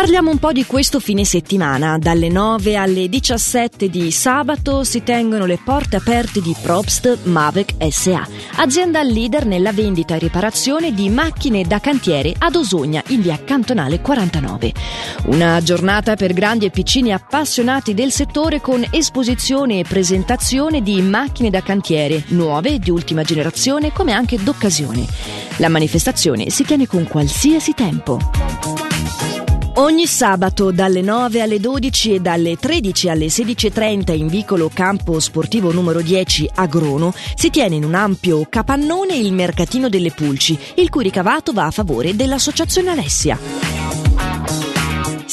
Parliamo un po' di questo fine settimana. Dalle 9 alle 17 di sabato si tengono le porte aperte di Probst Mavec SA, azienda leader nella vendita e riparazione di macchine da cantiere ad Osogna in via Cantonale 49. Una giornata per grandi e piccini appassionati del settore con esposizione e presentazione di macchine da cantiere nuove di ultima generazione come anche d'occasione. La manifestazione si tiene con qualsiasi tempo. Ogni sabato dalle 9 alle 12 e dalle 13 alle 16.30 in vicolo Campo Sportivo numero 10 a Grono si tiene in un ampio capannone il Mercatino delle Pulci, il cui ricavato va a favore dell'Associazione Alessia.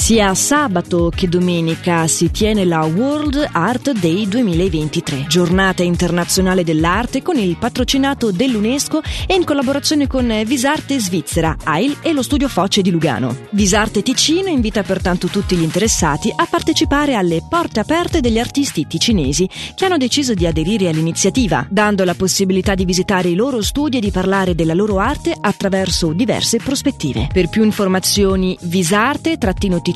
Sia sabato che domenica si tiene la World Art Day 2023, giornata internazionale dell'arte con il patrocinato dell'UNESCO e in collaborazione con Visarte Svizzera, AIL e lo studio Foce di Lugano. Visarte Ticino invita pertanto tutti gli interessati a partecipare alle porte aperte degli artisti ticinesi che hanno deciso di aderire all'iniziativa, dando la possibilità di visitare i loro studi e di parlare della loro arte attraverso diverse prospettive. Per più informazioni visarte-ticino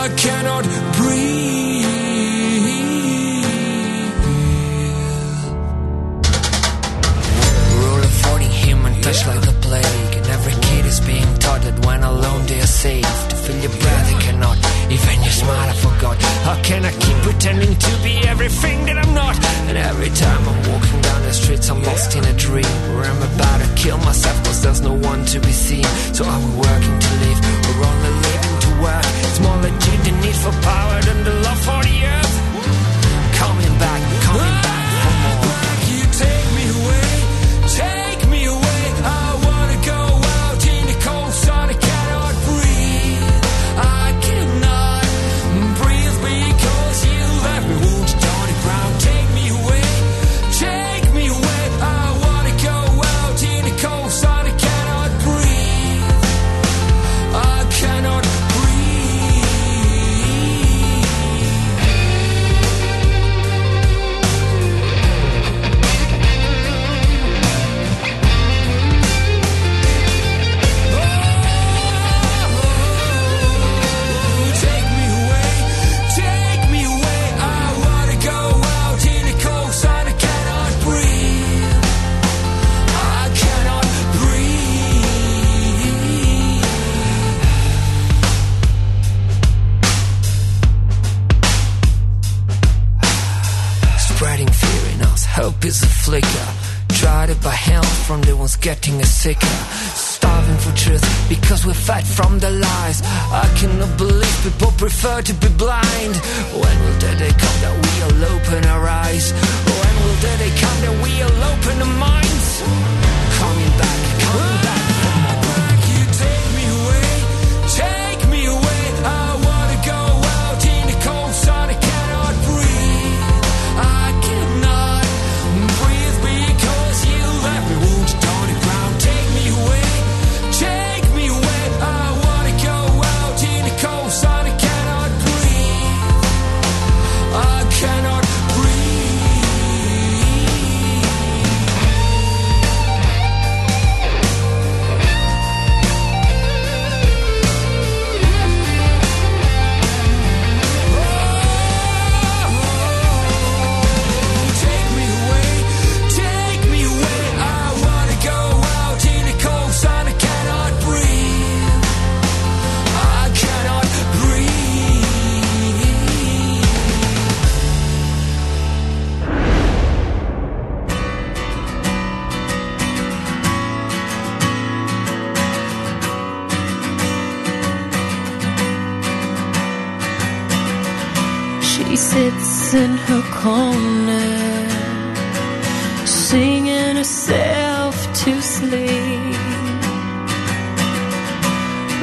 I cannot breathe. Rule of 40 human touch like a plague. And every kid is being taught that when alone they are safe. To feel your breath, they cannot. Even your smile, I forgot. How can I keep pretending to be everything that I'm not? And every time I'm walking down the streets, I'm lost in a dream where I'm about to kill myself cause there's no one to be seen. So are we working So far. From the ones getting sicker. Starving for truth because we're fed from the lies. I cannot believe people prefer to be blind. When will the day come that we'll open our eyes? When will the day come that we'll open our minds? Sits in her corner, singing herself to sleep,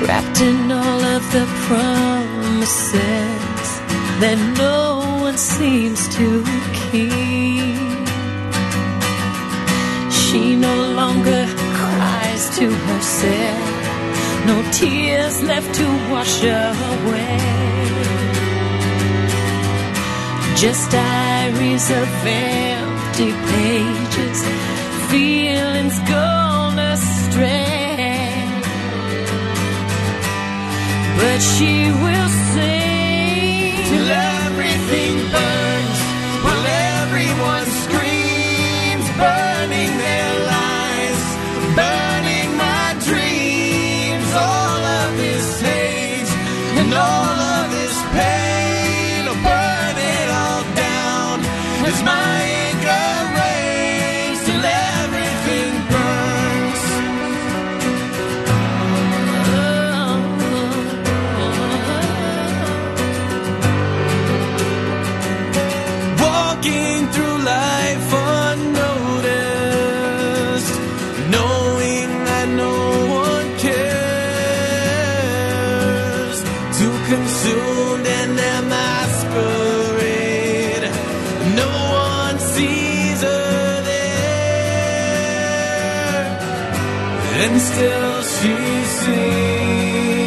wrapped in all of the promises that no one seems to keep. She no longer cries to herself, no tears left to wash her away. Just diaries of empty pages, feelings gone and still she sings.